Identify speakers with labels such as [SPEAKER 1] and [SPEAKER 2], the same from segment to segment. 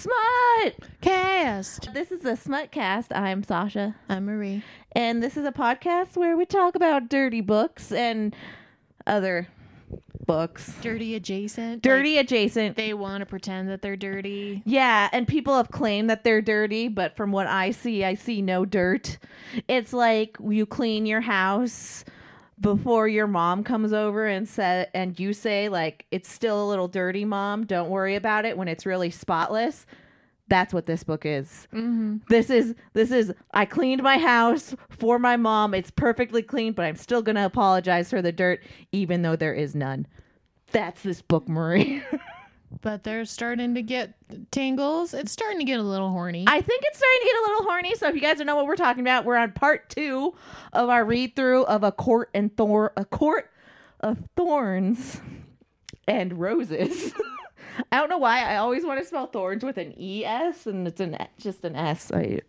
[SPEAKER 1] Smut!
[SPEAKER 2] Cast.
[SPEAKER 1] This is a Smut cast. I'm Sasha.
[SPEAKER 2] I'm Marie.
[SPEAKER 1] And this is a podcast where we talk about dirty books and other books.
[SPEAKER 2] Dirty adjacent.
[SPEAKER 1] Dirty adjacent.
[SPEAKER 2] They want to pretend that they're dirty.
[SPEAKER 1] Yeah, and people have claimed that they're dirty, but from what I see, I see no dirt. It's like you clean your house before your mom comes over and say and you say like it's still a little dirty mom. Don't worry about it when it's really spotless. That's what this book is.
[SPEAKER 2] Mm-hmm.
[SPEAKER 1] this is this is i cleaned my house for my mom. It's perfectly clean but i'm still gonna apologize for the dirt even though there is none. That's this book marie
[SPEAKER 2] But they're starting to get tingles. It's starting to get a little horny.
[SPEAKER 1] I think it's starting to get a little horny. So if you guys don't know what we're talking about, we're on part two of our read through of a court and thor a court of thorns and roses. I don't know why I always want to spell thorns with an E S and it's an just an S. I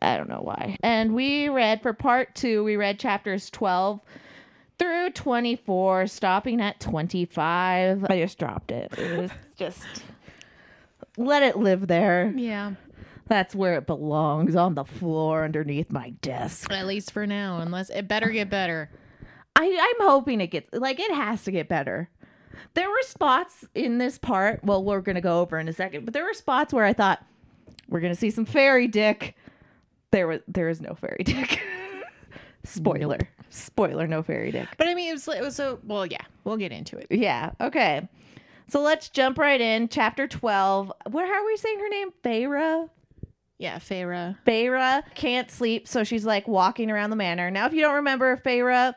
[SPEAKER 1] I don't know why. And we read for part two, we read chapters twelve through 24, stopping at 25. I just dropped it. It was just let it live there.
[SPEAKER 2] yeah.
[SPEAKER 1] That's where it belongs on the floor underneath my desk.
[SPEAKER 2] At least for now, unless it better get better.
[SPEAKER 1] I, I'm hoping it gets like it has to get better. There were spots in this part, well, we're gonna go over in a second, but there were spots where I thought we're gonna see some fairy dick. There was there is no fairy dick. Spoiler. Spoiler, no fairy dick.
[SPEAKER 2] But I mean, it was, it was so, well, yeah, we'll get into it.
[SPEAKER 1] Yeah. Okay. So let's jump right in. Chapter 12. What how are we saying her name? Feyre?
[SPEAKER 2] Yeah, Feyre.
[SPEAKER 1] Feyre can't sleep, so she's like walking around the manor. Now, if you don't remember, Feyre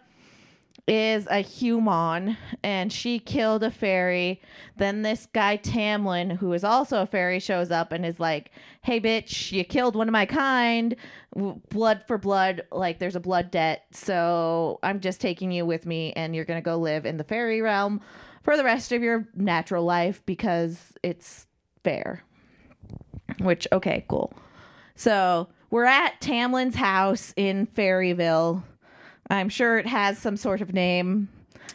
[SPEAKER 1] is a human and she killed a fairy. Then this guy Tamlin, who is also a fairy, shows up and is like, "Hey, bitch, you killed one of my kind. Blood for blood. Like there's a blood debt. So I'm just taking you with me, and you're gonna go live in the fairy realm for the rest of your natural life because it's fair." Which okay, cool. So we're at Tamlin's house in Fairyville. I'm sure it has some sort of name.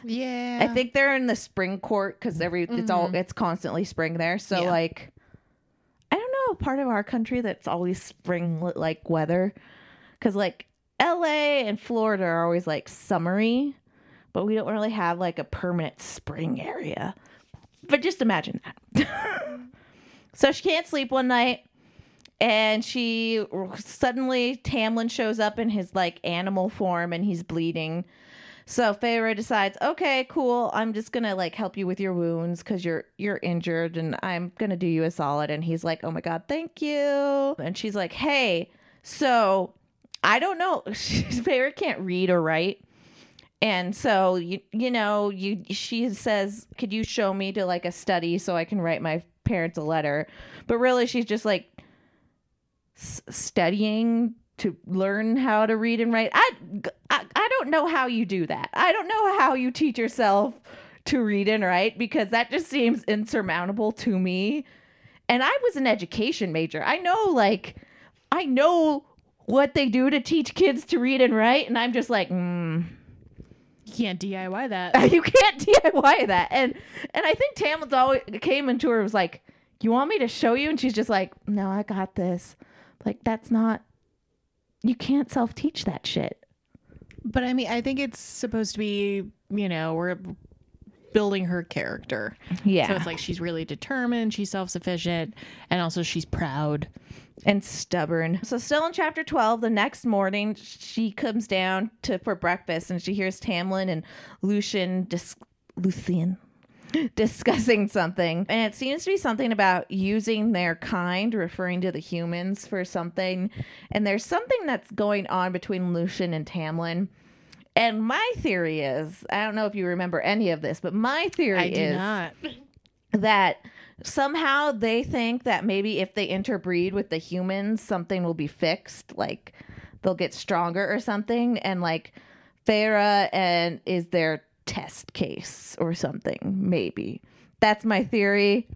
[SPEAKER 2] Yeah.
[SPEAKER 1] I think they're in the spring court because every it's all mm-hmm. it's constantly spring there. So
[SPEAKER 2] Yeah.
[SPEAKER 1] like, I don't know a part of our country that's always spring like weather, because like L.A. and Florida are always like summery, but we don't really have like a permanent spring area. But just imagine that. so she can't sleep one night and she suddenly Tamlin shows up in his like animal form and he's bleeding. So Feyre decides, okay, cool. I'm just gonna like help you with your wounds because you're you're injured, and I'm gonna do you a solid. And he's like, oh my god, thank you. And she's like, hey, so I don't know. Feyre can't read or write. And so you you know you she says, could you show me to like a study so I can write my parents a letter? But really, she's just like s- studying to learn how to read and write. I, I I don't know how you do that. I don't know how you teach yourself to read and write because that just seems insurmountable to me. And I was an education major. I know like I know what they do to teach kids to read and write and I'm just like, mm,
[SPEAKER 2] you can't DIY that.
[SPEAKER 1] you can't DIY that. And and I think Tamlin's always came into her and was like, "You want me to show you?" And she's just like, "No, I got this." Like that's not. You can't self teach that shit.
[SPEAKER 2] But I mean, I think it's supposed to be, you know, we're building her character.
[SPEAKER 1] Yeah.
[SPEAKER 2] So it's like she's really determined, she's self sufficient, and also she's proud.
[SPEAKER 1] and stubborn. So still in chapter 12, the next morning she comes down to for breakfast and she hears Tamlin and Lucien dis- Lucien discussing something. And it seems to be something about using their kind, referring to the humans for something. And there's something that's going on between Lucien and Tamlin. And my theory is, I don't know if you remember any of this, but my theory is
[SPEAKER 2] not.
[SPEAKER 1] that somehow they think that maybe if they interbreed with the humans, something will be fixed, like they'll get stronger or something, and like Feyre and is their test case or something, maybe. That's my theory.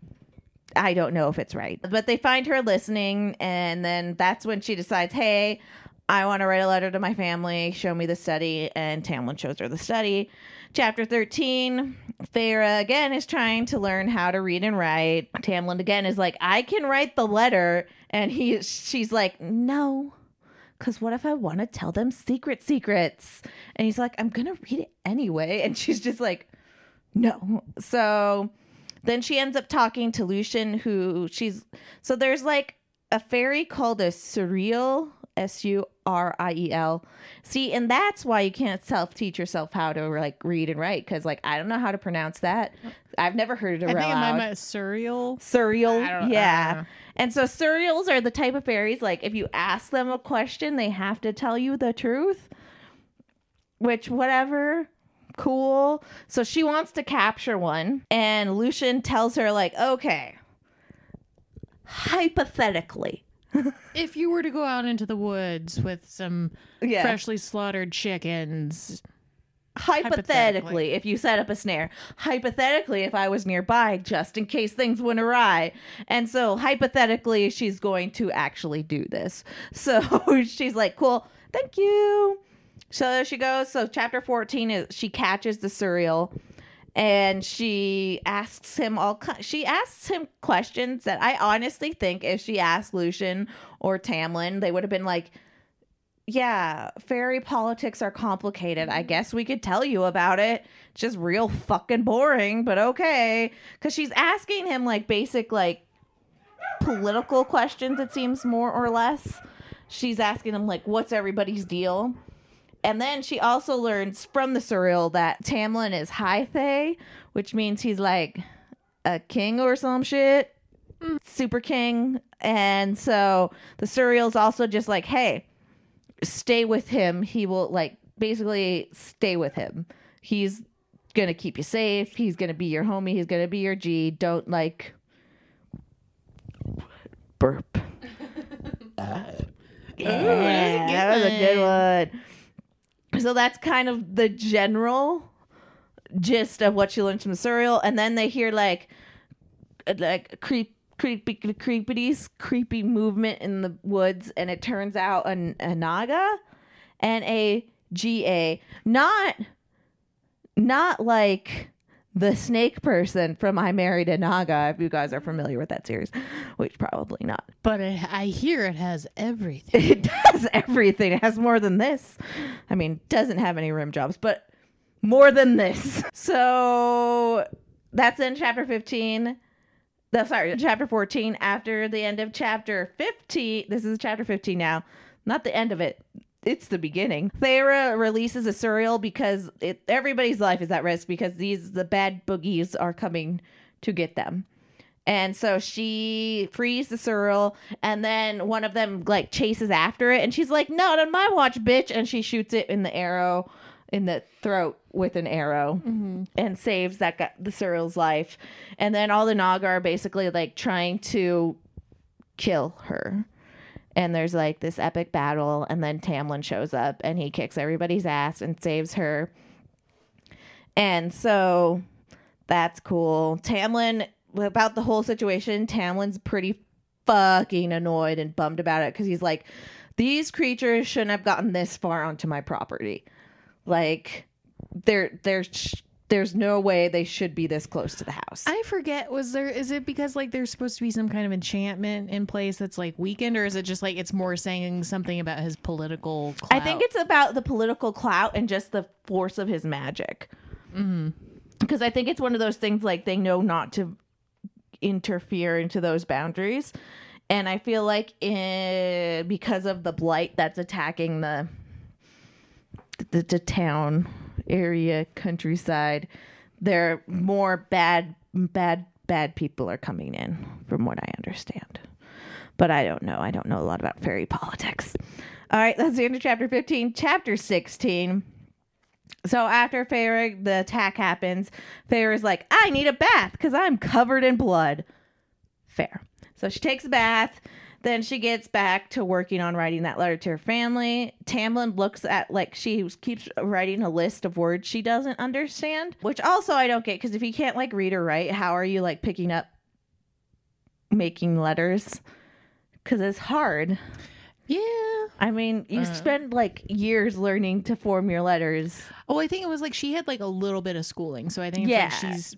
[SPEAKER 1] I don't know if it's right. But they find her listening, and then that's when she decides, hey, I want to write a letter to my family. Show me the study. And Tamlin shows her the study. Chapter 13 Feyre again is trying to learn how to read and write. Tamlin again is like, I can write the letter. And he, she's like, no. Because what if I want to tell them secret secrets? And he's like, I'm going to read it anyway. And she's just like, no. So then she ends up talking to Lucien, who she's so there's like a fairy called a Suriel, S U R I E L. See, and that's why you can't self teach yourself how to like read and write because like I don't know how to pronounce that. I've never heard it
[SPEAKER 2] I
[SPEAKER 1] around.
[SPEAKER 2] think it might be surreal.
[SPEAKER 1] Surreal, yeah. And so Suriels are the type of fairies like if you ask them a question, they have to tell you the truth. Which whatever, cool. So she wants to capture one, and Lucien tells her like, "Okay, hypothetically,
[SPEAKER 2] If you were to go out into the woods with some
[SPEAKER 1] yeah,
[SPEAKER 2] freshly slaughtered chickens,
[SPEAKER 1] hypothetically,
[SPEAKER 2] hypothetically.
[SPEAKER 1] if you set up a snare, hypothetically, if I was nearby, just in case things went awry. And so, hypothetically, she's going to actually do this. So she's like, cool, thank you. So there she goes. So, chapter 14 is she catches the Suriel and she asks him all she asks him questions that I honestly think if she asked Lucien or Tamlin, they would have been like, yeah, fairy politics are complicated. I mm-hmm. guess we could tell you about it. It's just real fucking boring, but okay. Because she's asking him like basic, like political questions, it seems more or less. She's asking him, like, what's everybody's deal? And then she also learns from the Suriel that Tamlin is high fae, which means he's like a king or some shit. Mm. Super king. And so the Suriel's also just like, hey, stay with him. He will like basically stay with him. He's gonna keep you safe. He's gonna be your homie. He's gonna be your G. Don't like burp. yeah, that was a good one. So that's kind of the general gist of what she learns from the Suriel, and then they hear like uh, like creep creepy creepities creepy movement in the woods and it turns out an, a naga and a ga not not like the snake person from i married a naga if you guys are familiar with that series which probably not.
[SPEAKER 2] But it, I hear it has everything.
[SPEAKER 1] it does everything. It has more than this. I mean doesn't have any rim jobs but more than this. So that's in chapter 15 the sorry chapter 14 after the end of chapter 15 this is chapter 15 now not the end of it. It's the beginning. Feyre releases a Suriel because it, everybody's life is at risk because these the bad boogies are coming to get them. And so she frees the Suriel and then one of them like chases after it and she's like No, not on my watch bitch and she shoots it in the arrow in the throat with an arrow mm-hmm. and saves that guy, the Suriel's life. And then all the naga are basically like trying to kill her. And there's like this epic battle and then tamlin shows up and he kicks everybody's ass and saves her. And so that's cool. Tamlin about the whole situation tamlin's pretty fucking annoyed and bummed about it because he's like these creatures shouldn't have gotten this far onto my property like there there's there's no way they should be this close to the house
[SPEAKER 2] I forget. Was there? Is it because like there's supposed to be some kind of enchantment in place that's like weakened, or is it just like it's more saying something about his political? Clout?
[SPEAKER 1] I think it's about the political clout and just the force of his magic. Because I think it's one of those things like they know not to interfere into those boundaries. And I feel like eh, because of the blight that's attacking the, the the town area countryside, there are more bad bad bad people are coming in, from what I understand but I don't know. I don't know a lot about fairy politics. All right, that's the end of chapter 15. Chapter 16. So after Feyre, the attack happens, Feyre's like, I need a bath because I'm covered in blood. Fair. So she takes a bath. Then she gets back to working on writing that letter to her family. Tamlin looks at, like, she keeps writing a list of words she doesn't understand, which also I don't get because if you can't, like, read or write, how are you, like, picking up making letters? because it's hard.
[SPEAKER 2] Yeah.
[SPEAKER 1] I mean, you
[SPEAKER 2] Uh.
[SPEAKER 1] spend like years learning to form your letters.
[SPEAKER 2] Oh, I think it was like she had like a little bit of schooling, so I think it's
[SPEAKER 1] Yeah.
[SPEAKER 2] like she's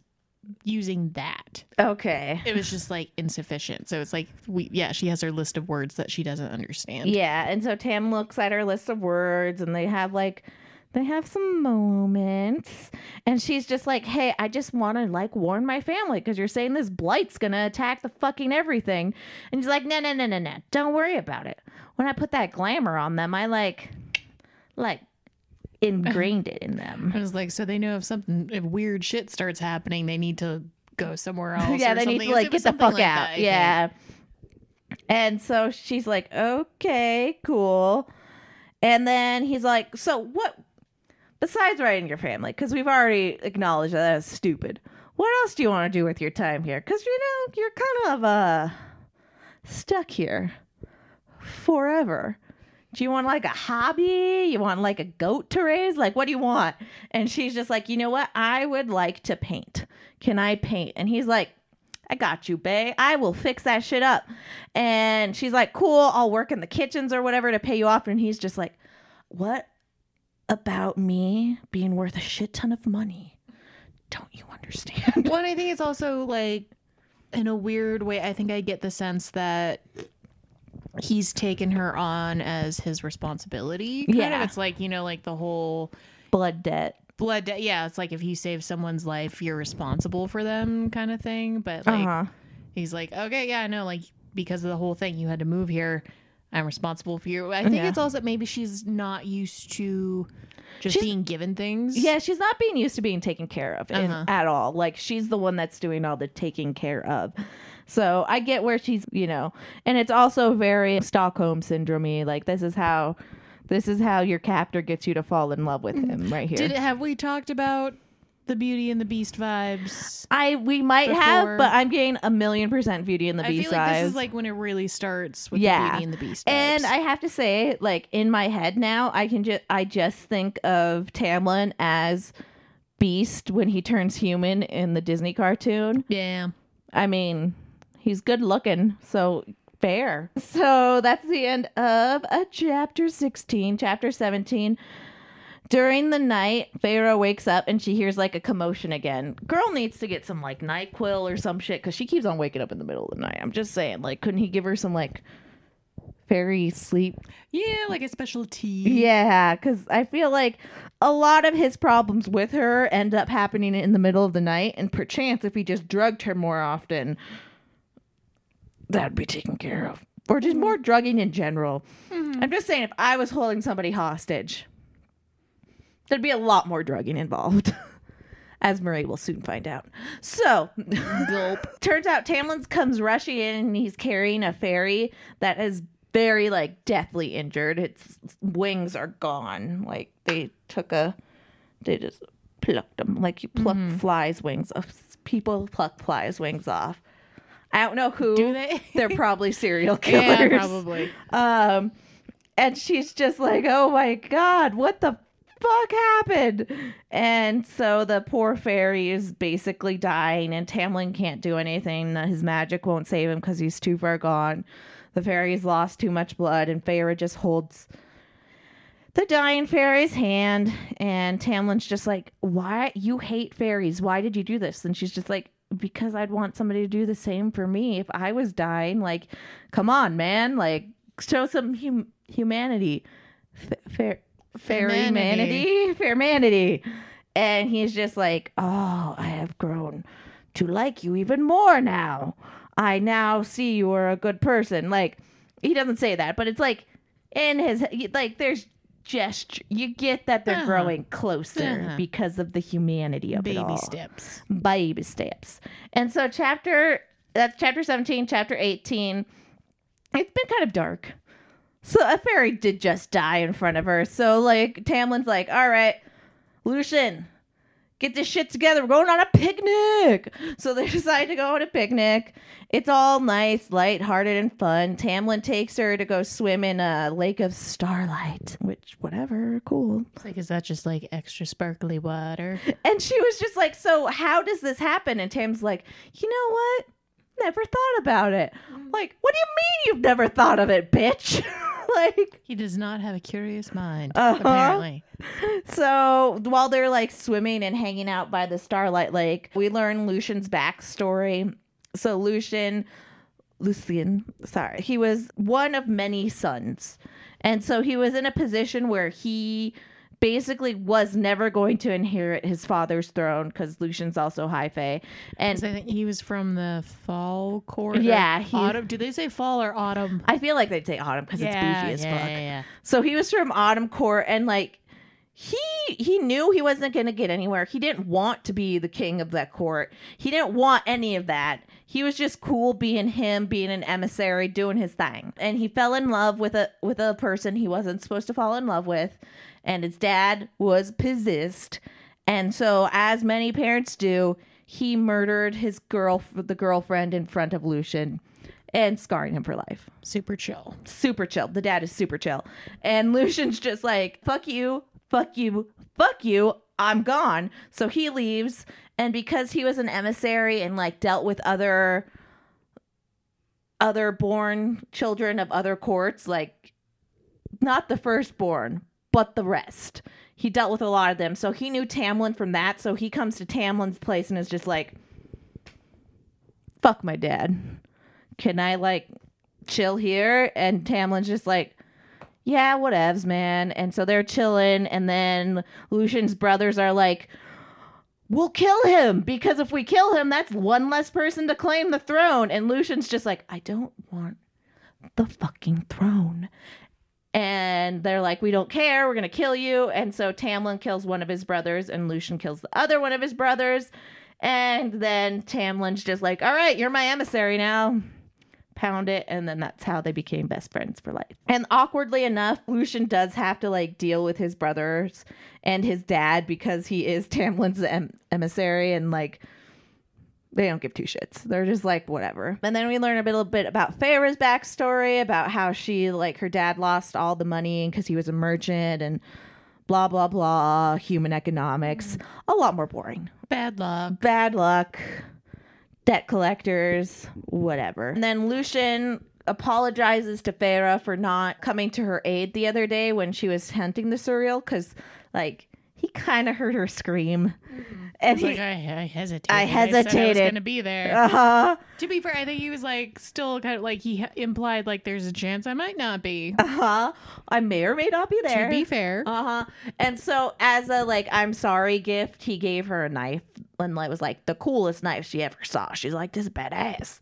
[SPEAKER 2] using that.
[SPEAKER 1] Okay.
[SPEAKER 2] It was just like insufficient. So it's like we yeah, she has her list of words that she doesn't understand.
[SPEAKER 1] Yeah, and so Tam looks at her list of words and they have like they have some moments and she's just like, "Hey, I just want to like warn my family cuz you're saying this blight's going to attack the fucking everything." And he's like, "No, no, no, no, no. Don't worry about it. When I put that glamour on them, I like like ingrained it in them."
[SPEAKER 2] I was like, so they know if something if weird shit starts happening, they need to go somewhere else.
[SPEAKER 1] yeah,
[SPEAKER 2] or
[SPEAKER 1] they need to like get the fuck
[SPEAKER 2] like
[SPEAKER 1] out.
[SPEAKER 2] that, think.
[SPEAKER 1] yeah. And so she's like, okay, cool. And then he's like, so what? Besides writing your family, because we've already acknowledged that that's stupid. What else do you want to do with your time here? Because you know you're kind of uh stuck here forever. Do you want like a hobby? You want like a goat to raise? Like, what do you want? And she's just like, you know what? I would like to paint. Can I paint? And he's like, I got you, bae. I will fix that shit up. And she's like, cool. I'll work in the kitchens or whatever to pay you off. And he's just like, what about me being worth a shit ton of money? Don't you understand?
[SPEAKER 2] Well, I think it's also like in a weird way, I think I get the sense that he's taken her on as his responsibility. Kind
[SPEAKER 1] Yeah.
[SPEAKER 2] Of. It's like, you know, like the whole
[SPEAKER 1] Blood debt.
[SPEAKER 2] blood debt. Yeah, it's like if you save someone's life, you're responsible for them kind of thing. But like
[SPEAKER 1] Uh-huh.
[SPEAKER 2] he's like, Okay, yeah, I know, like because of the whole thing, you had to move here. I'm responsible for you. I think
[SPEAKER 1] Yeah.
[SPEAKER 2] it's also maybe she's not used to just
[SPEAKER 1] She's-
[SPEAKER 2] being given things.
[SPEAKER 1] Yeah, she's not being used to being taken care of
[SPEAKER 2] Uh-huh.
[SPEAKER 1] at all. Like she's the one that's doing all the taking care of. So I get where she's, you know, and it's also very Stockholm syndrome. Like this is how, this is how your captor gets you to fall in love with mm-hmm. him right here.
[SPEAKER 2] Did have we talked about the Beauty and the Beast vibes?
[SPEAKER 1] I we might
[SPEAKER 2] Before-
[SPEAKER 1] have, but I'm getting a million percent Beauty and the
[SPEAKER 2] I
[SPEAKER 1] Beast
[SPEAKER 2] feel like this is like when it really starts with
[SPEAKER 1] Yeah.
[SPEAKER 2] the Beauty and the Beast.
[SPEAKER 1] And. I have to say, like in my head now, I can just I just think of Tamlin as Beast when he turns human in the Disney cartoon.
[SPEAKER 2] yeah,
[SPEAKER 1] I mean, he's good looking, so fair. So that's the end of a chapter 16. Chapter 17. During the night, Feyre wakes up and she hears like a commotion again. Girl needs to get some like NyQuil or some shit because she keeps on waking up in the middle of the night. I'm just saying, like, couldn't he give her some like fairy sleep?
[SPEAKER 2] yeah, like a special tea.
[SPEAKER 1] Yeah, because I feel like a lot of his problems with her end up happening in the middle of the night, and perchance if he just drugged her more often, that'd be taken care of. Or just more drugging in general. Mm-hmm. I'm just saying, if I was holding somebody hostage, there'd be a lot more drugging involved. As Marie will soon find out. So. Turns out Tamlin comes rushing in and he's carrying a fairy that is very, like, deathly injured. Its wings are gone. Like, they took a, they just plucked them. Like, you pluck mm-hmm. flies' wings off. People pluck flies' wings off. I don't know who.
[SPEAKER 2] Do they?
[SPEAKER 1] They're probably serial killers.
[SPEAKER 2] yeah, probably.
[SPEAKER 1] Um, and she's just like, "Oh my god, what the fuck happened?" And so the poor fairy is basically dying, and Tamlin can't do anything. His magic won't save him because he's too far gone. The fairy's lost too much blood, and Feyre just holds the dying fairy's hand. And Tamlin's just like, "Why you hate fairies? Why did you do this?" And she's just like. Because I'd want somebody to do the same for me if I was dying. Like, come on, man. Like, show some hum- humanity. F- fair, fairy manity, fair manity. And he's just like, oh, I have grown to like you even more now. I now see you are a good person. Like, he doesn't say that, but it's like in his, like, there's gesture. You get that they're
[SPEAKER 2] Uh-huh.
[SPEAKER 1] growing closer
[SPEAKER 2] Uh-huh.
[SPEAKER 1] because of the humanity of it
[SPEAKER 2] Baby
[SPEAKER 1] all
[SPEAKER 2] steps.
[SPEAKER 1] baby steps. And so chapter that's chapter 17, chapter 18. It's been kind of dark. So a fairy did just die in front of her. So like Tamlin's like, all right, Lucien, get this shit together. We're going on a picnic. So they decide to go on a picnic. It's all nice, light-hearted, and fun. Tamlin takes her to go swim in a lake of starlight, which whatever, cool.
[SPEAKER 2] It's like, is that just like extra sparkly water?
[SPEAKER 1] And she was just like, So, how does this happen? And Tam's like, You know what? Never thought about it. Mm. Like, what do you mean you've never thought of it, bitch? like
[SPEAKER 2] He does not have a curious mind,
[SPEAKER 1] Uh-huh.
[SPEAKER 2] apparently.
[SPEAKER 1] So while they're like swimming and hanging out by the Starlight Lake, we learn Lucien's backstory. So Lucien, Lucien, sorry, he was one of many sons. And so he was in a position where he basically was never going to inherit his father's throne because Lucien's also high fae. And
[SPEAKER 2] I think he was from the fall court.
[SPEAKER 1] Yeah, he-
[SPEAKER 2] autumn. Do they say fall or autumn?
[SPEAKER 1] I feel like they'd say autumn because it's bougie as
[SPEAKER 2] yeah,
[SPEAKER 1] fuck.
[SPEAKER 2] yeah, yeah.
[SPEAKER 1] So he was from Autumn Court and like he he knew he wasn't going to get anywhere. He didn't want to be the king of that court. He didn't want any of that. He was just cool being him, being an emissary, doing his thing. And he fell in love with a with a person he wasn't supposed to fall in love with, and his dad was possessed. And so as many parents do, he murdered his girl the girlfriend in front of Lucien and scarring him for life
[SPEAKER 2] Super chill.
[SPEAKER 1] super chill. The dad is super chill. And Lucien's just like, fuck you, fuck you, fuck you, I'm gone. So he leaves. And because he was an emissary and like dealt with other other born children of other courts, like not the firstborn, but the rest. He dealt with a lot of them. So he knew Tamlin from that. So he comes to Tamlin's place and is just like, fuck my dad. Can I like chill here? And Tamlin's just like, yeah, whatevs, man. And so they're chilling. And then Lucien's brothers are like, we'll kill him because if we kill him, that's one less person to claim the throne. And Lucien's just like, I don't want the fucking throne. And they're like, we don't care. We're to kill you. And so Tamlin kills one of his brothers, and Lucien kills the other one of his brothers. And then Tamlin's just like, all right, you're my emissary now. Pound it. And then that's how they became best friends for life. And awkwardly enough, Lucien does have to like deal with his brothers and his dad because he is Tamlin's em- emissary and like they don't give two shits. They're just like whatever. And then we learn a little bit about Feyre's backstory about how she like her dad lost all the money because he was a merchant and blah blah blah. Human economics. A lot more boring.
[SPEAKER 2] Bad luck.
[SPEAKER 1] Bad luck. Debt collectors. Whatever. And then Lucien apologizes to Feyre for not coming to her aid the other day when she was hunting the Suriel because like he kind of heard her scream. And he,
[SPEAKER 2] like I, I hesitated.
[SPEAKER 1] I
[SPEAKER 2] said I was going to be there.
[SPEAKER 1] uh-huh.
[SPEAKER 2] to be fair, I think he was like still kind of like he implied like there's a chance I might not be.
[SPEAKER 1] Uh-huh. I may or may not be there.
[SPEAKER 2] To be fair,
[SPEAKER 1] Uh-huh. And so as a like I'm sorry gift, he gave her a knife and like was like the coolest knife she ever saw. She's like, this is badass.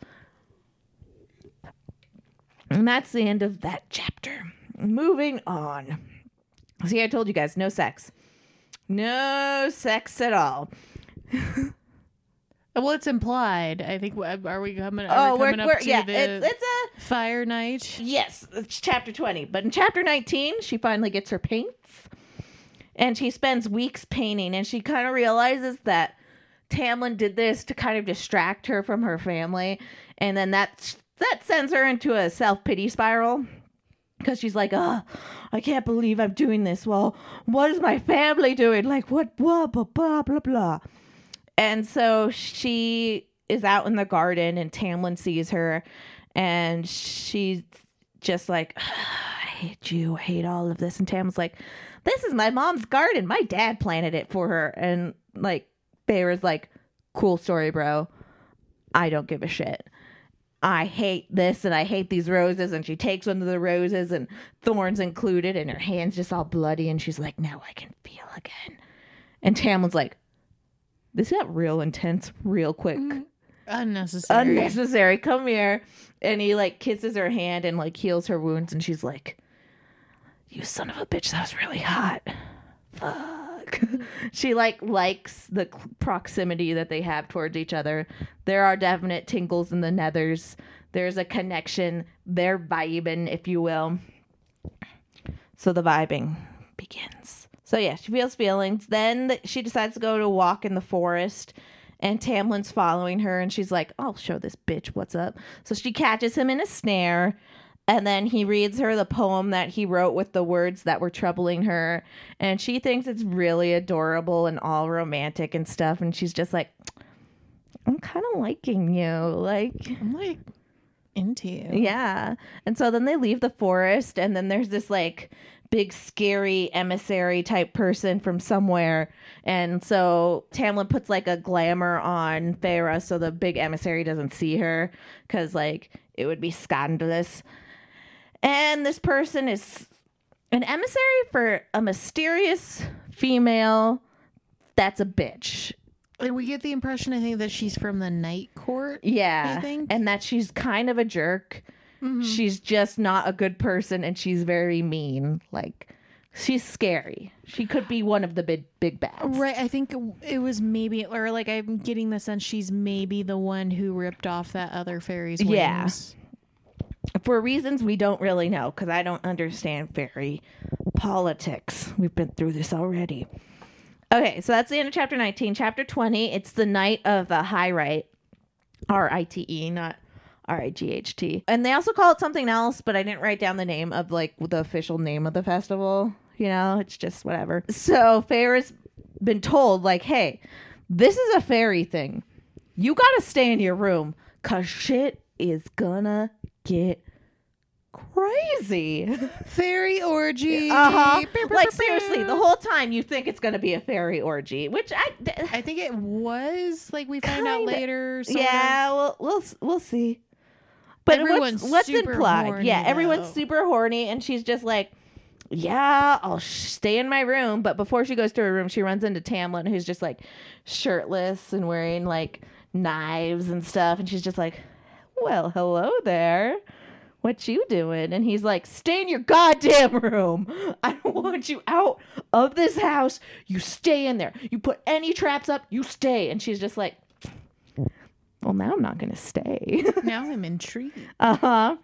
[SPEAKER 1] And that's the end of that chapter. Moving on. See, I told you guys, no sex. No sex at all.
[SPEAKER 2] well, it's implied. I think. Are we coming? Are
[SPEAKER 1] Oh,
[SPEAKER 2] we
[SPEAKER 1] we're,
[SPEAKER 2] coming
[SPEAKER 1] we're
[SPEAKER 2] to
[SPEAKER 1] yeah,
[SPEAKER 2] the
[SPEAKER 1] it's it's a
[SPEAKER 2] fire night?
[SPEAKER 1] Yes, it's chapter 20. But in chapter 19, she finally gets her paints and she spends weeks painting and she kind of realizes that Tamlin did this to kind of distract her from her family and then that that sends her into a self-pity spiral because she's like, "Oh, I can't believe I'm doing this. Well, what is my family doing? Like what blah blah blah blah blah." And so she is out in the garden and Tamlin sees her and she's just like, I hate you. I hate all of this. And Tamlin's like, this is my mom's garden. My dad planted it for her. And like, Bear's like, cool story, bro. I don't give a shit. I hate this and I hate these roses. And she takes one of the roses and thorns included, and her hand's just all bloody. And she's like, now I can feel again. And Tamlin's like, this got real intense real quick mm-hmm.
[SPEAKER 2] Unnecessary.
[SPEAKER 1] unnecessary. Come here. And he like kisses her hand and like heals her wounds. And she's like, You son of a bitch, that was really hot. Fuck. she like likes the proximity that they have towards each other. There are definite tingles in the nethers. There's a connection. They're vibing, if you will. So the vibing begins. So yeah, she feels feelings. Then she decides to go to walk in the forest, and Tamlin's following her, and she's like, "I'll show this bitch what's up." So she catches him in a snare, and then he reads her the poem that he wrote with the words that were troubling her, and she thinks it's really adorable and all romantic and stuff, and she's just like, "I'm kind of liking you, like."
[SPEAKER 2] I'm like, into you.
[SPEAKER 1] Yeah. And so then they leave the forest, and then there's this like big, scary emissary type person from somewhere. And so Tamlin puts like a glamour on Feyre so the big emissary doesn't see her because like it would be scandalous. And this person is an emissary for a mysterious female that's a bitch.
[SPEAKER 2] And we get the impression, I think, that she's from the Night Court.
[SPEAKER 1] Yeah.
[SPEAKER 2] I think.
[SPEAKER 1] And that she's kind of a jerk.
[SPEAKER 2] Mm-hmm.
[SPEAKER 1] She's just not a good person and she's very mean. Like she's scary. She could be one of the big big bads.
[SPEAKER 2] Right, I think it was maybe, or like I'm getting the sense she's maybe the one who ripped off that other fairy's wings.
[SPEAKER 1] Yeah. For reasons we don't really know because I don't understand fairy politics. We've been through this already. Okay, so that's the end of chapter 19. Chapter 20, it's the night of the high rite. R I T E, not R I G H T. And they also call it something else, but I didn't write down the name of like the official name of the festival. You know, it's just whatever. So Fair's been told, like, hey, this is a fairy thing. You gotta stay in your room because shit is gonna get crazy.
[SPEAKER 2] Fairy orgy.
[SPEAKER 1] Uh-huh. Like seriously, the whole time you think it's gonna be a fairy orgy, which I
[SPEAKER 2] I think it was like we find out later. sort of.
[SPEAKER 1] yeah, we'll we'll we'll see. But
[SPEAKER 2] Everyone's
[SPEAKER 1] what's, what's implied?
[SPEAKER 2] horny,
[SPEAKER 1] yeah, everyone's
[SPEAKER 2] though.
[SPEAKER 1] super horny, and she's just like, "Yeah, I'll sh- stay in my room." But before she goes to her room, she runs into Tamlin, who's just like shirtless and wearing like knives and stuff, and she's just like, "Well, hello there." What you doing? And he's like, "Stay in your goddamn room. I don't want you out of this house. You stay in there. You put any traps up, you stay." And she's just like, "Well, now I'm not going to stay."
[SPEAKER 2] Now I'm intrigued.
[SPEAKER 1] Uh huh.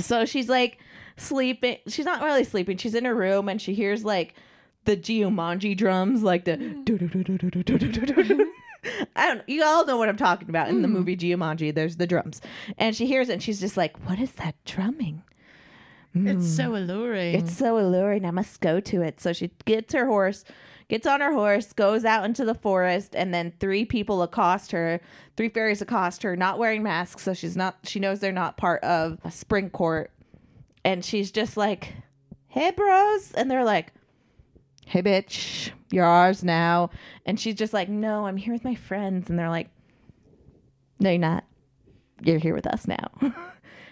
[SPEAKER 1] So she's like sleeping. She's not really sleeping. She's in her room and she hears like the Jumanji drums, like the. I don't. You all know what I'm talking about in the hmm. movie Jumanji. There's the drums, and she hears it and she's just like, "What is that drumming?"
[SPEAKER 2] It's so hmm. alluring.
[SPEAKER 1] It's so alluring. I must go to it. So she gets her horse, gets on her horse, goes out into the forest, and then three people accost her. Three fairies accost her, not wearing masks, so she's not. She knows they're not part of a spring court, and she's just like, "Hey, bros," and they're like, "Hey, bitch, you're ours now." And she's just like, "No, I'm here with my friends," and they're like, "No, you're not. You're here with us now."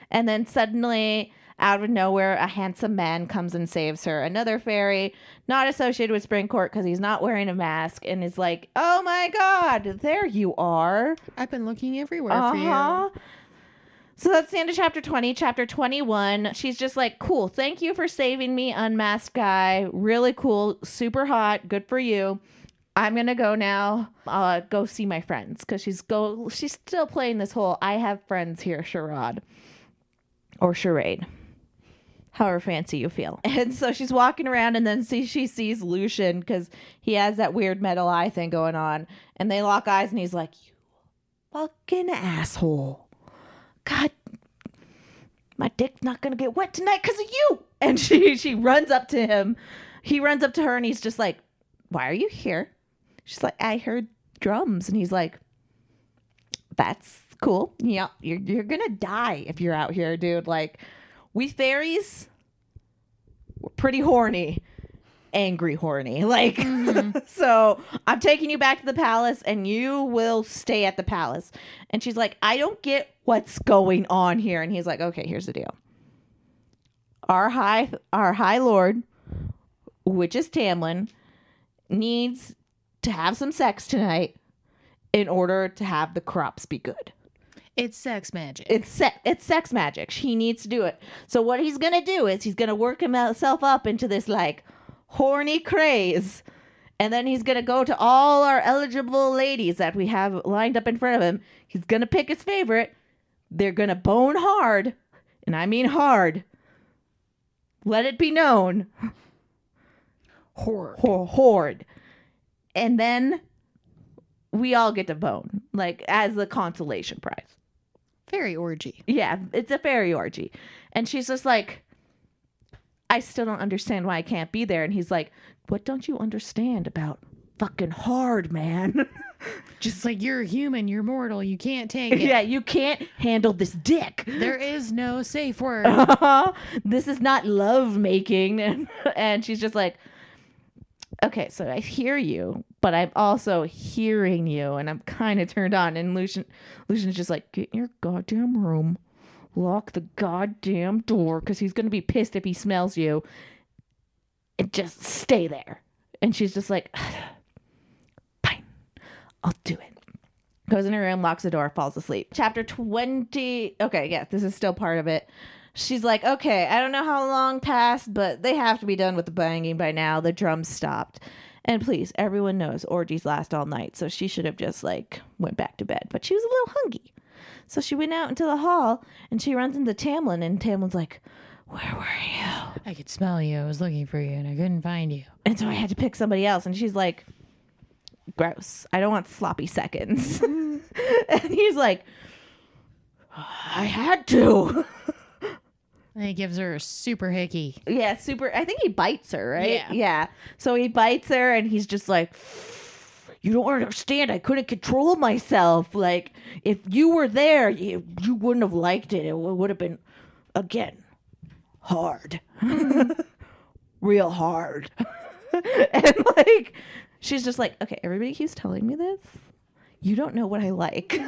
[SPEAKER 1] And then suddenly, out of nowhere, a handsome man comes and saves her. Another fairy, not associated with Spring Court because he's not wearing a mask, and is like, "Oh my God, there you are!"
[SPEAKER 2] I've been looking everywhere
[SPEAKER 1] Uh
[SPEAKER 2] for you.
[SPEAKER 1] So that's the end of chapter 20. Chapter 21, she's just like, cool, thank you for saving me, unmasked guy. Really cool, super hot, good for you. I'm gonna go now. Uh, go see my friends because she's go. She's still playing this whole "I have friends here" charade or charade, however fancy you feel. And so she's walking around, and then see she sees Lucien because he has that weird metal eye thing going on, and they lock eyes, and he's like, "You fucking asshole! God, my dick's not gonna get wet tonight because of you!" And she she runs up to him. He runs up to her, and he's just like, "Why are you here?" She's like, "I heard drums," and he's like, "That's cool. Yeah, you're you're gonna die if you're out here, dude. Like, we fairies, we're pretty horny." Angry horny. Like, mm-hmm. so I'm taking you back to the palace and you will stay at the palace. And she's like, I don't get what's going on here. And he's like, okay, here's the deal. Our high, our high lord, which is Tamlin, needs to have some sex tonight in order to have the crops be good.
[SPEAKER 2] It's sex magic.
[SPEAKER 1] It's se- it's sex magic. He needs to do it. So what he's gonna do is he's gonna work himself up into this like horny craze, and then he's gonna go to all our eligible ladies that we have lined up in front of him. He's gonna pick his favorite. They're gonna bone hard, and I mean hard. Let it be known,
[SPEAKER 2] horror.
[SPEAKER 1] Ho- horde, and then we all get to bone like as the consolation prize.
[SPEAKER 2] Fairy orgy.
[SPEAKER 1] Yeah, it's a fairy orgy. And she's just like, I still don't understand why I can't be there. And he's like, What don't you understand about fucking hard, man?
[SPEAKER 2] Just like you're human, you're mortal, you can't take it.
[SPEAKER 1] yeah, you can't handle this dick.
[SPEAKER 2] There is no safe word. Uh-huh.
[SPEAKER 1] this is not love making. And, and she's just like, okay, so I hear you, but I'm also hearing you, and I'm kind of turned on. And Lucien, Lucien's just like, get in your goddamn room, lock the goddamn door, because he's gonna be pissed if he smells you, and just stay there. And she's just like, I'll do it. Goes in her room, locks the door, falls asleep. Chapter 20. Okay, yeah, this is still part of it. She's like, okay, I don't know how long passed, but they have to be done with the banging by now. The drums stopped. And please, everyone knows orgies last all night, so she should have just like went back to bed. But she was a little hungry. So she went out into the hall and she runs into Tamlin, and Tamlin's like, Where were you?
[SPEAKER 2] I could smell you. I was looking for you and I couldn't find you.
[SPEAKER 1] And so I had to pick somebody else. And she's like, gross. I don't want sloppy seconds. and he's like, I had to.
[SPEAKER 2] And he gives her a super hickey.
[SPEAKER 1] yeah, super. I think he bites her, right?
[SPEAKER 2] Yeah.
[SPEAKER 1] Yeah. So he bites her and he's just like, you don't understand. I couldn't control myself. Like, if you were there, you, you wouldn't have liked it. It would have been, again, hard. Mm-hmm. Real hard. and like, she's just like, okay, everybody keeps telling me this. You don't know what I like.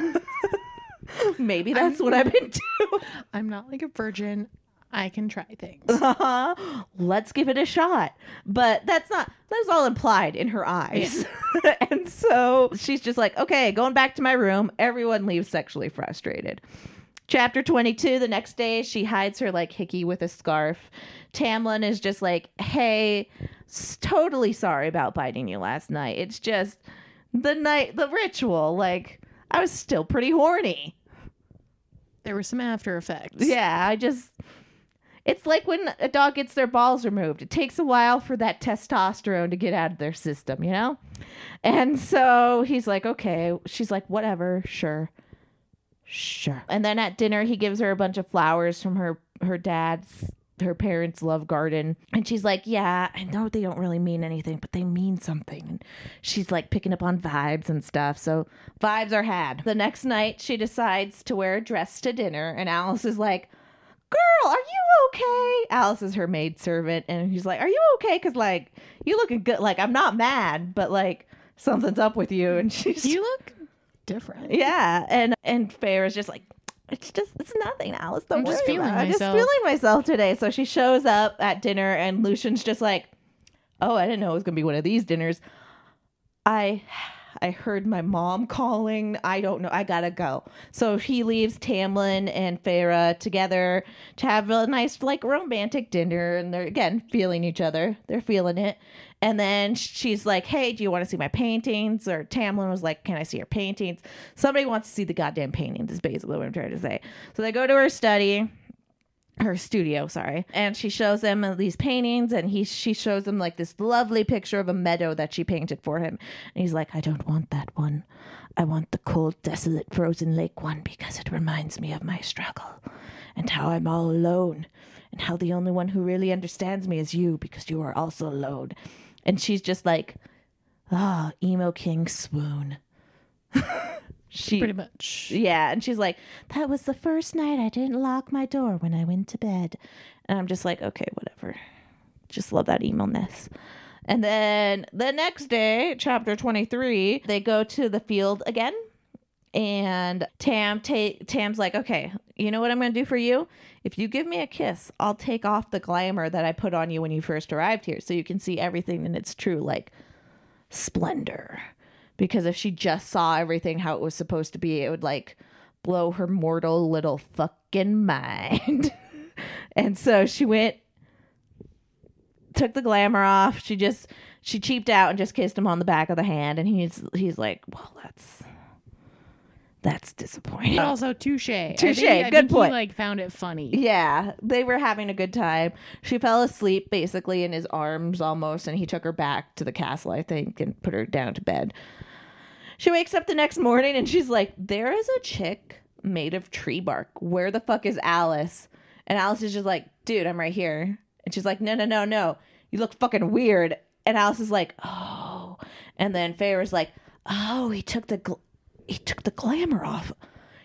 [SPEAKER 1] Maybe that's what I've been doing.
[SPEAKER 2] I'm not like a virgin. I can try things.
[SPEAKER 1] uh-huh. let's give it a shot. But that's not that's all implied in her eyes. and so she's just like, okay, going back to my room. Everyone leaves sexually frustrated. Chapter 22, the next day, she hides her like hickey with a scarf. Tamlin is just like, hey, s- totally sorry about biting you last night. It's just the night, the ritual. Like, I was still pretty horny.
[SPEAKER 2] There were some after effects.
[SPEAKER 1] Yeah, I just. It's like when a dog gets their balls removed. It takes a while for that testosterone to get out of their system, you know? And so he's like, okay. She's like, whatever, sure. Sure. And then at dinner, he gives her a bunch of flowers from her, her dad's, her parents' love garden. And she's like, yeah, I know they don't really mean anything, but they mean something. And she's like picking up on vibes and stuff. So vibes are had. The next night, she decides to wear a dress to dinner. And Alis is like, girl, are you okay? Alis is her maid servant, and he's like, are you okay? Because like you looking good. Like I'm not mad, but like something's up with you. And she's
[SPEAKER 2] You look different.
[SPEAKER 1] yeah, and and Fair is just like. It's just it's nothing, Alis. Don't
[SPEAKER 2] I'm just feeling
[SPEAKER 1] about it. I'm just feeling myself today. So she shows up at dinner, and Lucien's just like, "Oh, I didn't know it was gonna be one of these dinners. I I heard my mom calling. I don't know. I gotta go. So he leaves Tamlin and Feyre together to have a nice, like, romantic dinner. And they're, again, feeling each other. They're feeling it. And then she's like, hey, do you want to see my paintings? Or Tamlin was like, can I see your paintings? Somebody wants to see the goddamn paintings, is basically what I'm trying to say. So they go to her study her studio, sorry. And she shows him these paintings and he she shows him like this lovely picture of a meadow that she painted for him. And he's like, I don't want that one. I want the cold, desolate, frozen lake one because it reminds me of my struggle and how I'm all alone and how the only one who really understands me is you because you are also alone. And she's just like, ah, emo king swoon. she
[SPEAKER 2] Pretty much.
[SPEAKER 1] yeah, and she's like, "That was the first night I didn't lock my door when I went to bed," and I'm just like, "Okay, whatever." Just love that emo-ness. And then the next day, chapter 23, they go to the field again. And Tam ta- Tam's like, "Okay, you know what I'm going to do for you? If you give me a kiss, I'll take off the glamour that I put on you when you first arrived here so you can see everything in its true like splendor." Because if she just saw everything how it was supposed to be, it would like blow her mortal little fucking mind. and so she went took the glamour off. She just she cheaped out and just kissed him on the back of the hand and he's he's like, "Well, that's that's disappointing."
[SPEAKER 2] But also touche.
[SPEAKER 1] Touche, good
[SPEAKER 2] think
[SPEAKER 1] point.
[SPEAKER 2] He like found it funny.
[SPEAKER 1] Yeah, they were having a good time. She fell asleep basically in his arms almost, and he took her back to the castle, I think, and put her down to bed. She wakes up the next morning and she's like, There is a chick made of tree bark. Where the fuck is Alis? And Alis is just like, Dude, I'm right here. And she's like, No, no, no, no. You look fucking weird. And Alis is like, Oh. And then Feyre's like, oh, he took the gl- he took the glamour off.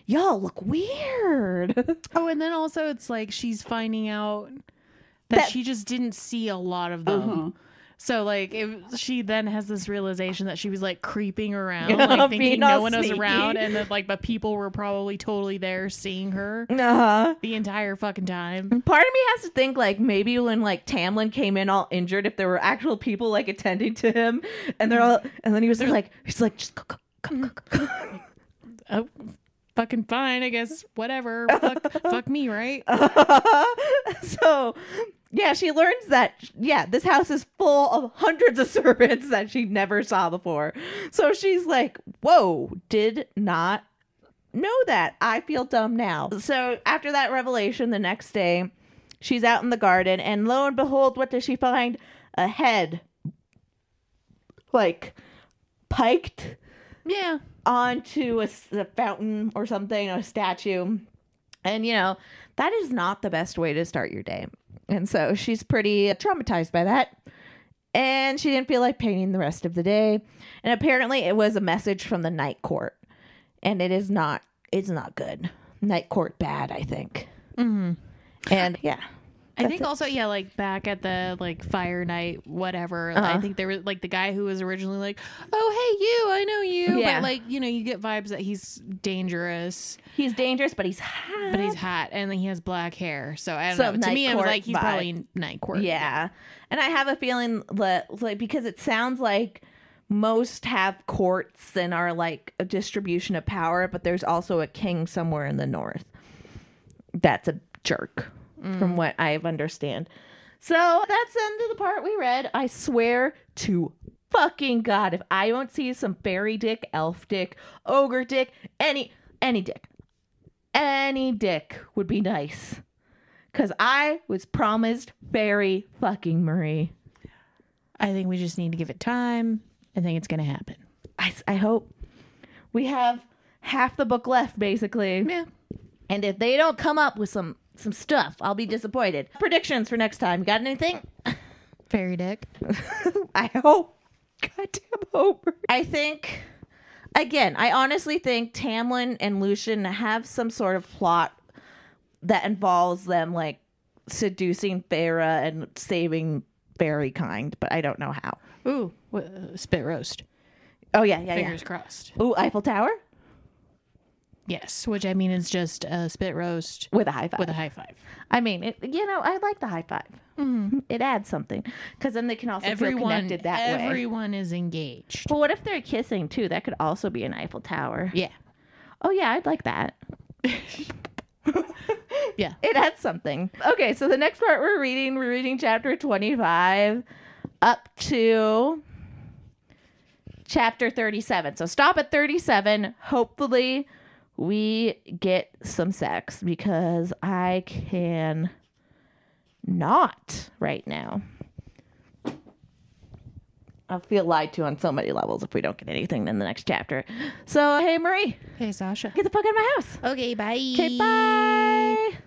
[SPEAKER 1] Y'all look weird.
[SPEAKER 2] Oh, and then also it's like she's finding out that,
[SPEAKER 1] That-
[SPEAKER 2] she just didn't see a lot of them.
[SPEAKER 1] Uh-huh.
[SPEAKER 2] So like if she then has this realization that she was like creeping around, like thinking no one was
[SPEAKER 1] sneaky.
[SPEAKER 2] around, and that like but people were probably totally there seeing her
[SPEAKER 1] uh-huh.
[SPEAKER 2] the entire fucking time.
[SPEAKER 1] Part of me has to think like maybe when like Tamlin came in all injured, if there were actual people like attending to him, and they're all, and then he was there like, he's like, just go, go, go, go, go.
[SPEAKER 2] Oh, fucking fine, I guess. Whatever. fuck, fuck me, right?
[SPEAKER 1] so yeah she learns that yeah this house is full of hundreds of servants that she never saw before so she's like whoa did not know that i feel dumb now so after that revelation the next day she's out in the garden and lo and behold what does she find a head like piked
[SPEAKER 2] Yeah.
[SPEAKER 1] onto a fountain or something, a statue. And, you know, that is not the best way to start your day. And so she's pretty traumatized by that. And she didn't feel like painting the rest of the day. And apparently it was a message from the night court. And it is not, it's not good. Night court bad, I think.
[SPEAKER 2] Mm-hmm.
[SPEAKER 1] And yeah.
[SPEAKER 2] I think
[SPEAKER 1] it.
[SPEAKER 2] also, yeah, like back at the like fire night, whatever.
[SPEAKER 1] Uh-huh.
[SPEAKER 2] I think there was like the guy who was originally like, "Oh, hey, you, I know you,"
[SPEAKER 1] Yeah.
[SPEAKER 2] but like you know, you get vibes that he's dangerous,
[SPEAKER 1] He's dangerous, but he's hot.
[SPEAKER 2] but he's hot and then he has black hair. So I don't
[SPEAKER 1] So
[SPEAKER 2] know. To me, it was like he's
[SPEAKER 1] vibe.
[SPEAKER 2] probably night court.
[SPEAKER 1] Yeah. And I have a feeling that like because it sounds like most have courts and are like a distribution of power, but there's also a king somewhere in the north. That's a jerk from mm. what I understand. So that's the end of the part we read. I swear to fucking God, if I don't see some fairy dick, elf dick, ogre dick, any any dick. Any dick would be nice. Cause I was promised fairy fucking Marie.
[SPEAKER 2] I think we just need to give it time. I think it's gonna happen.
[SPEAKER 1] I, I hope we have half the book left, basically.
[SPEAKER 2] Yeah.
[SPEAKER 1] And if they don't come up with some some stuff, I'll be disappointed. Predictions for next time. Got anything?
[SPEAKER 2] Fairy dick.
[SPEAKER 1] I hope. Goddamn hope. I think. Again, I honestly think Tamlin and Lucien have some sort of plot that involves them like seducing Feyre and saving fairy kind, but I don't know how.
[SPEAKER 2] Ooh, uh, spit roast.
[SPEAKER 1] Oh yeah, yeah,
[SPEAKER 2] Fingers crossed.
[SPEAKER 1] Ooh, Eiffel Tower
[SPEAKER 2] Yes, which I mean is just a spit roast
[SPEAKER 1] with a high five.
[SPEAKER 2] with a high five.
[SPEAKER 1] I mean, it, you know, I like the high 5 mm-hmm. It adds something because then they can also feel
[SPEAKER 2] Everyone,
[SPEAKER 1] connected that way.
[SPEAKER 2] everyone is engaged.
[SPEAKER 1] But what if they're kissing too? That could also be an Eiffel Tower.
[SPEAKER 2] Yeah,
[SPEAKER 1] Oh yeah, I'd like that.
[SPEAKER 2] yeah.
[SPEAKER 1] It adds something. Okay, so the next part we're reading, we're reading chapter 25 up to chapter 37. So stop at 37. Hopefully we get some sex because I can not right now. I'll feel lied to on so many levels if we don't get anything in the next chapter. So, hey, Marie,
[SPEAKER 2] Hey, Sasha.
[SPEAKER 1] get the fuck out of my house.
[SPEAKER 2] Okay, bye.
[SPEAKER 1] Okay, bye.